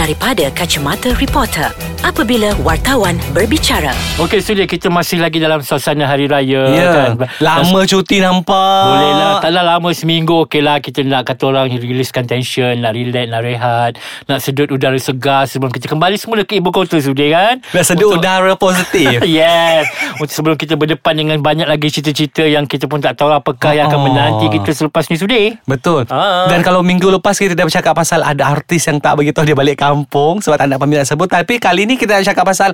daripada kacamata reporter apabila wartawan berbicara. Okey sudah kita masih lagi dalam suasana hari raya Ya kan. Lama cuti nampak Boleh lah Taklah lama seminggu Okey lah Kita nak kata orang Riliskan tension Nak relax Nak rehat Nak sedut udara segar Sebelum kita kembali semula Ke ibu kota sudah kan Dah sedut udara positif Yes Untuk sebelum kita berdepan Dengan banyak lagi cerita-cerita Yang kita pun tak tahu Apakah yang akan Oh. menanti kita Selepas ni sudah Betul Ah. Dan kalau minggu lepas Kita dah bercakap pasal Ada artis yang tak beritahu Dia balik kampung Sebab tak nak peminat sebut Tapi kali ni kita nak cakap pasal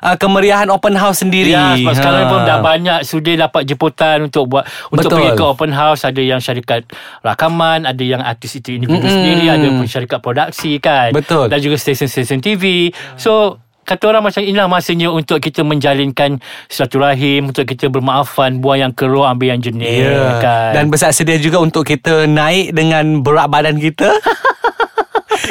uh, Kemeriahan open house sendiri Ya, sebab sekarang Ha. pun dah banyak sudah dapat jemputan untuk buat untuk Betul. pergi ke open house. Ada yang syarikat rakaman, ada yang artis itu individu Mm-mm. sendiri, ada pun syarikat produksi kan. Betul. Dan juga stesen-stesen TV. So Kata orang macam inilah masanya untuk kita menjalinkan silaturahim, untuk kita bermaafan, buang yang keruh, ambil yang jernih Ya. kan. Dan bersiap sedia juga untuk kita naik dengan berat badan kita.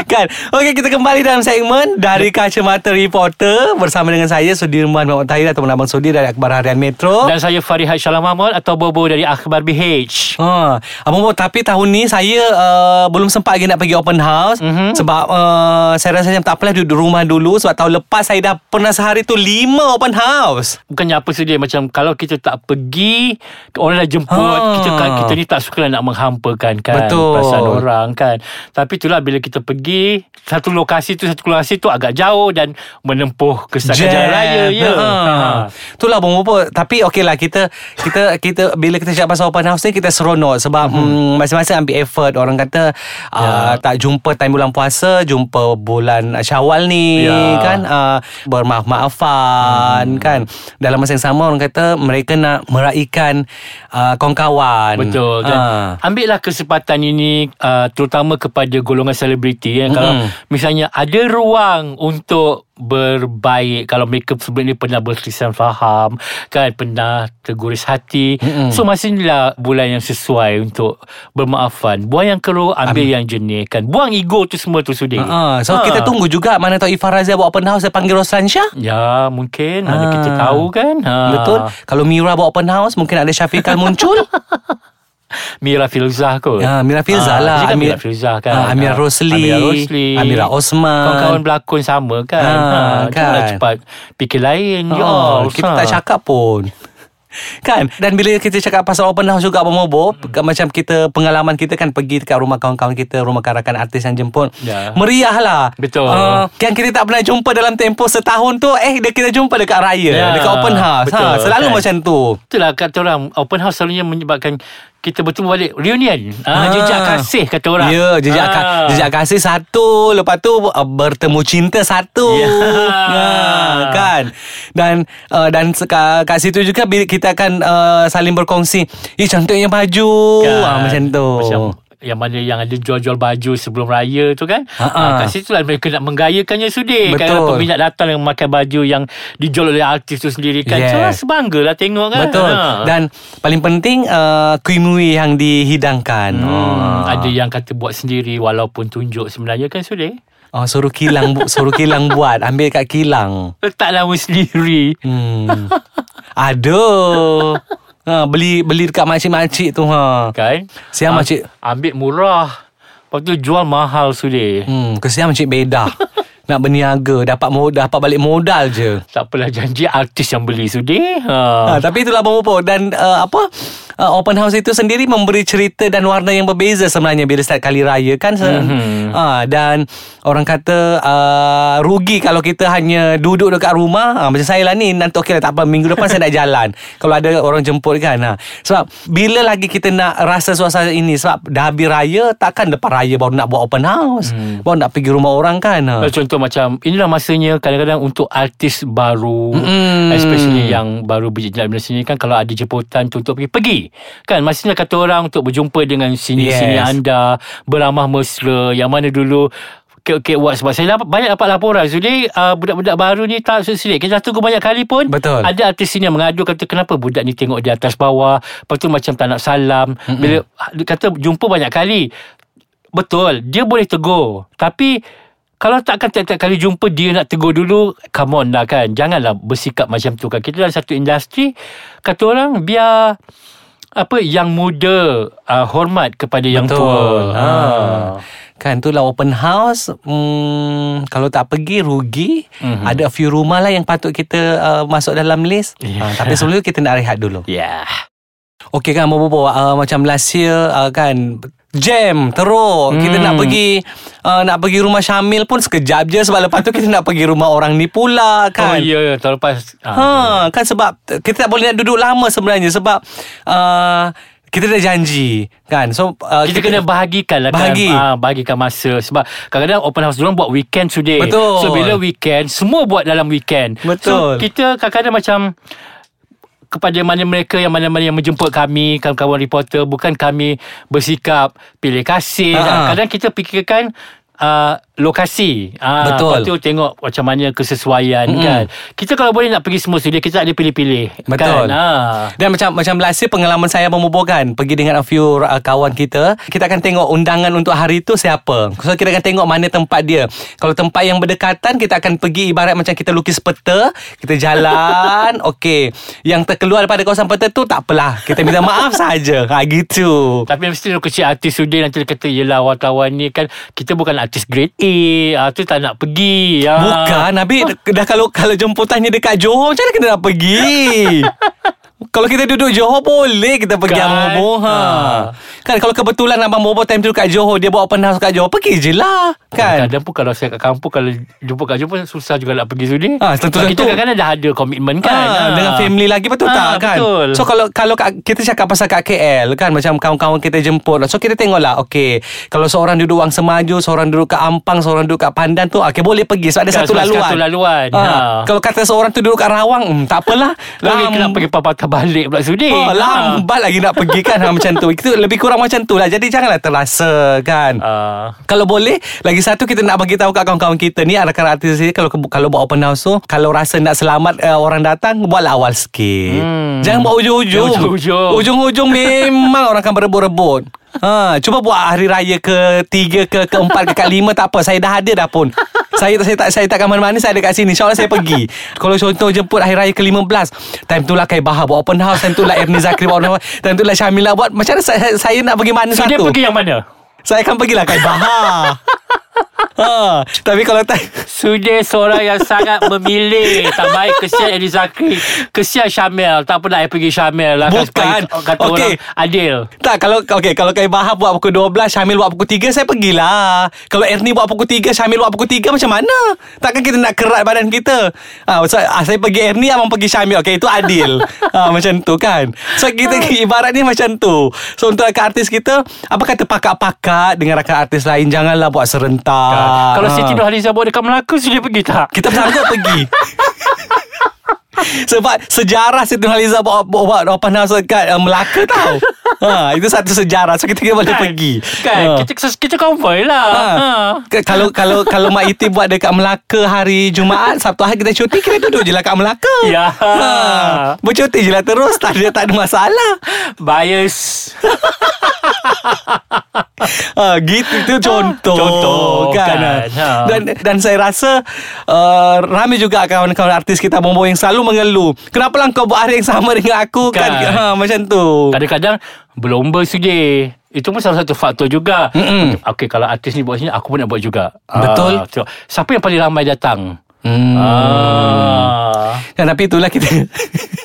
kan Okey kita kembali dalam segmen Dari Kacamata Reporter Bersama dengan saya Sudirman Muhammad Tahir Ataupun Abang Sudir Dari Akhbar Harian Metro dan saya Farihat Syalam Mahmud atau Bobo dari Akhbar BH. Ha, Abang Bob, tapi tahun ni saya uh, belum sempat lagi nak pergi open house Mhm. mm-hmm. sebab uh, saya rasa macam tak apalah duduk rumah dulu sebab tahun lepas saya dah pernah sehari tu lima open house. Bukannya apa sedia Macam kalau kita tak pergi Orang dah jemput Ha. kita, kan, kita ni tak suka nak menghampakan kan Betul. Perasaan orang kan Tapi itulah bila kita pergi Satu lokasi tu Satu lokasi tu agak jauh Dan menempuh Kesakan jalan raya ya. Ha. Itulah Abang Bob Tapi okey lah kita Kita kita Bila kita cakap pasal open house ni Kita seronok Sebab Mhm. mm, Masing-masing ambil effort. Orang kata uh, Tak jumpa time bulan puasa Jumpa bulan syawal ni Ya. Kan? Uh, Bermaaf-maafan Kan? Dalam masa yang sama Orang kata Mereka nak meraihkan uh, Kawan-kawan. Betul. Kan Ah. Ambil lah kesempatan ini uh, Terutama kepada golongan selebriti kan? Kalau misalnya ada ruang Untuk berbaik Kalau mereka sebelum ni Pernah berkisah faham Kan Pernah terguris hati Mm-mm. So masa inilah Bulan yang sesuai Untuk bermaafan Buang yang keruh Ambil yang jernih kan Buang ego tu semua tu sudah Uh, so Ha. kita tunggu juga Mana tahu Ifah Razia buat open house Dia panggil Roslan Shah Ya mungkin Mana Ah. kita tahu kan ha. Betul Kalau Mira buat open house Mungkin ada Syafiqal muncul Mira Filzah kot Ya, Mira Filzah Ah, lah. Kan Amir- Mira Filzah kan Ah, Amira Ah, Rosli. Amira Rosli Amira Osman. Kawan-kawan berlakon sama kan Ah, ha, kan. Cepat Fikir lain Ya Oh, kita Ustaz. tak cakap pun Kan Dan bila kita cakap pasal open house juga Abang Mobo hmm. Macam kita Pengalaman kita kan Pergi dekat rumah kawan-kawan kita Rumah rakan artis yang jemput Ya. Meriah lah Betul. uh, Yang kita tak pernah jumpa Dalam tempoh setahun tu Eh dia kita jumpa dekat raya Ya, Dekat open house betul, ha, Selalu kan. macam tu Itulah kata orang Open house selalunya menyebabkan Kita bertemu balik. Reunion. Ah, Ah. Jejak kasih kata orang. Ya jejak, Ah. ka, jejak kasih satu. Lepas tu uh, Bertemu cinta satu. Ya. Ah, Kan? Dan uh, Dan kat, situ juga Kita akan uh, Saling berkongsi. Eh cantiknya baju. Ah, Macam tu. Macam yang mana yang ada jual-jual baju sebelum raya tu kan? Ha, kat situ lah mereka nak menggayakannya sudir Betul. kan peminat datang yang memakai baju yang dijual oleh artis tu sendiri kan. Yes. so rasa bangga lah tengok kan. Betul. Ha. Dan paling penting uh, Kuih-muih yang dihidangkan. Hmm, ada yang kata buat sendiri walaupun tunjuk sebenarnya kan sudah Oh suruh kilang bu- Suruh kilang buat. Ambil kat kilang. Letak nama sendiri. Hmm. Aduh ha, Beli beli dekat makcik-makcik tu ha. kan Siang Ah, makcik ambil murah lepas tu jual mahal sudah Hmm, kesian Makcik Bedah. Nak berniaga, dapat modal, dapat balik modal je. tak apalah janji artis yang beli sudah ha. Ha, tapi itulah Abang Popo Dan uh, apa uh, Open house itu sendiri Memberi cerita dan warna yang berbeza Sebenarnya Bila start kali raya kan Mhm. ha, Dan Orang kata uh, Rugi kalau kita hanya Duduk dekat rumah ha, Macam saya lah ni Nanti okey lah tak apa Minggu depan saya nak jalan Kalau ada orang jemput kan ha. Sebab Bila lagi kita nak Rasa suasana ini Sebab dah habis raya Takkan lepas raya Baru nak buat open house Baru nak pergi rumah orang kan. Uh, Contoh macam Inilah masanya Kadang-kadang untuk artis baru Mm-mm. Especially yang Baru berjejak di sini kan Kalau ada jemputan tu Untuk pergi Kan masanya kata orang Untuk berjumpa dengan Sini-sini Yes. anda Beramah mesra Yang mana dulu Kek-kek buat Sebab saya dapat, banyak dapat laporan. Jadi uh, budak-budak baru ni Tak sesuai Kita tunggu banyak kali pun Betul. Ada artis sini yang mengadu Kata kenapa budak ni tengok di atas bawah? Lepas tu macam tak nak salam. Mm-mm. Bila kata jumpa banyak kali. Betul Dia boleh tegur. Tapi kalau takkan tiap-tiap kali jumpa dia nak tegur dulu come on lah kan? Janganlah bersikap macam tu kan? Kita dalam satu industri kata orang biar apa yang muda uh, hormat kepada yang Betul. tua Ha. Kan tu lah open house hmm, Kalau tak pergi rugi Mhm. mm-hmm. Ada a few rumah lah yang patut kita uh, masuk dalam list Yeah. uh, Tapi sebelum tu kita nak rehat dulu Ya. Yeah. Okey kan Bobo uh, Macam last year uh, kan Jam Teruk Kita Hmm. nak pergi uh, Nak pergi rumah Syamil pun Sekejap je Sebab lepas tu kita nak pergi rumah orang ni pula kan Oh ya, yeah, tahun lepas. Ha, kan sebab kita tak boleh nak duduk lama sebenarnya sebab uh, kita dah janji kan. So uh, kita, kena bahagikan lah Bahagi. kan ah, Bahagikan masa Sebab kadang-kadang open house Diorang buat weekend today Betul. So bila weekend Semua buat dalam weekend Betul. So kita kadang-kadang macam kepada mana mereka yang mana-mana yang menjemput kami kawan-kawan reporter bukan kami bersikap pilih kasih Ha. kadang kita fikirkan uh, lokasi uh, Betul. lepas tu tengok macam mana kesesuaian Mm-mm. kan kita kalau boleh nak pergi semua studio kita ada pilih-pilih Betul. kan ha. Dan macam macam last pengalaman saya membobokan pergi dengan a few uh, kawan kita. Kita akan tengok undangan untuk hari itu siapa. So kita akan tengok mana tempat dia. Kalau tempat yang berdekatan kita akan pergi ibarat macam kita lukis peta, kita jalan. Okey. Yang terkeluar daripada kawasan peta tu tak apalah. Kita minta maaf saja. Ha gitu. Tapi mesti kecil artis sudir nanti dia kata yelah wartawan ni kan kita bukan artis grade A. Ah tu tak nak pergi. Ah. Bukan Nabi dah kalau kalau jemputannya dekat Johor macam mana kita nak pergi? Kalau kita duduk Johor boleh kita pergi Kan? Abang Bobo. Ha. Ha. Kan kalau kebetulan Abang Bobo time tu kat Johor dia buat open house kat Johor pergi je lah. Kan? Kadang pun kalau saya kat kampung Kalau jumpa kat jumpa Susah juga nak pergi sudi Ah, tentu- Kita kadang-kadang dah ada komitmen kan Ah, Ah. dengan family lagi betul Ah, tak kan? Betul So kalau kalau kat, kita cakap pasal kat KL kan macam kawan-kawan kita jemput. So kita tengoklah okey kalau seorang duduk Wang Semaju, seorang duduk kat Ampang, seorang duduk kat Pandan tu okey boleh pergi sebab ada Kan, satu laluan. satu laluan. Ah, Ha. Kalau kata seorang tu duduk kat Rawang, hmm, tak apalah. Lagi Lam- kena pergi patah balik pula sudi Oh, lambat lagi nak pergi kan ha, macam tu. Itu lebih kurang macam tu lah. Jadi janganlah terasa kan. Ah. Kalau boleh Lagi satu kita nak bagi tahu kat kawan-kawan kita ni Rakan artis ni Kalau kalau buat open house tu Kalau rasa nak selamat uh, orang datang Buatlah awal sikit Hmm. Jangan buat ujung-ujung Ujung-ujung. Ujung-ujung memang orang akan berebut-rebut Ha, cuba buat hari raya ke tiga ke keempat ke kelima tak apa. Saya dah ada dah pun. Saya saya tak saya takkan mana-mana saya ada kat sini. Insyaallah saya pergi. Kalau contoh jemput hari raya ke-15 time tu lah Kai Bahar buat open house time tu lah Ernie Zakri buat open house time tu lah Syamila buat. Macam mana saya, saya nak pergi mana So satu? dia pergi yang mana? saya akan pergilah Kai Bahar. Ha, tapi kalau tak Sudir seorang yang sangat memilih Tak baik Kesian Eddie Zakri Kesian Syamil Tak pernah saya pergi Syamil lah kan, Bukan. supaya Kata Okey. orang Adil tak kalau okey kalau Kai Bahar buat pukul 12, Syamil buat pukul 3 saya pergilah. Kalau Ernie buat pukul 3, Syamil buat pukul 3 macam mana? Takkan kita nak kerat badan kita. Ha, so, ah, saya pergi Ernie abang pergi Syamil. Okey itu adil. ha, macam tu kan. So kita ibarat ni macam tu. So untuk rakan artis kita, apa kata pakat-pakat dengan rakan artis lain janganlah buat serentak. Kan? Kalau Ha. Siti Nurhaliza buat dekat Melaka Sudir pergi tak? Kita bersanggup pergi Sebab sejarah Siti Nurhaliza buat, buat, buat open house dekat uh, Melaka tau ha, Itu satu sejarah So kita kena boleh pergi Kan ha. Kita kita convoy lah Ha. ha. Kalau kalau kalau Mak Iti buat dekat Melaka hari Jumaat Sabtu hari kita cuti Kita duduk je lah kat Melaka Ya. ha. Bercuti je lah terus Tak ada, tak ada masalah Bias ha, Gitu tu contoh Contoh, kan, kan. Ha. Dan dan saya rasa uh, Ramai juga kawan-kawan artis kita Bobo yang selalu mengeluh Kenapa lah kau buat hari yang sama dengan aku kan, Kan. ha, Macam tu Kadang-kadang Berlomba sudir itu pun salah satu faktor juga. Mm-mm. Okey, kalau artis ni buat sini, aku pun nak buat juga. Betul. Ah, tengok. siapa yang paling ramai datang? hmm. Ah. Kan, Tapi itulah kita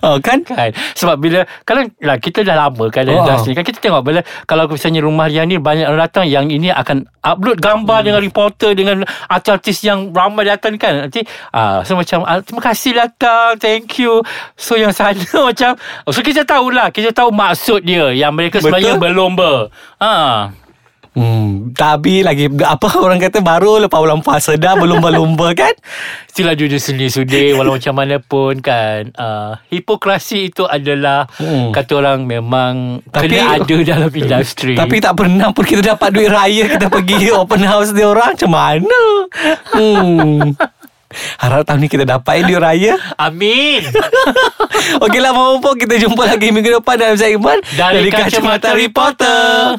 Oh kan Kan Sebab bila Kadang lah, Kita dah lama kan Oh. oh. Industri kan Kita tengok bila Kalau misalnya rumah yang ni Banyak orang datang Yang ini akan Upload gambar hmm. Dengan reporter Dengan artis-artis yang Ramai datang kan Nanti ah, So macam ah, Terima kasih lah Kang Thank you So yang sana macam So kita tahulah Kita tahu maksud dia Yang mereka sebenarnya Betul. berlomba ha. Hmm, tapi lagi apa orang kata baru lepas bulan puasa dah berlumba-lumba kan? Itulah dunia seni sudir Walau macam mana pun kan uh, Hipokrasi itu adalah Hmm. Kata orang memang Tapi- Kena ada dalam industri Tapi tak pernah pun kita dapat duit raya kita pergi open house dia orang macam mana? Hmm. Harap tahun ni kita dapat duit raya. Amin Okeylah mau pun kita jumpa lagi minggu depan dalam segmen Dari Kacamata Reporter.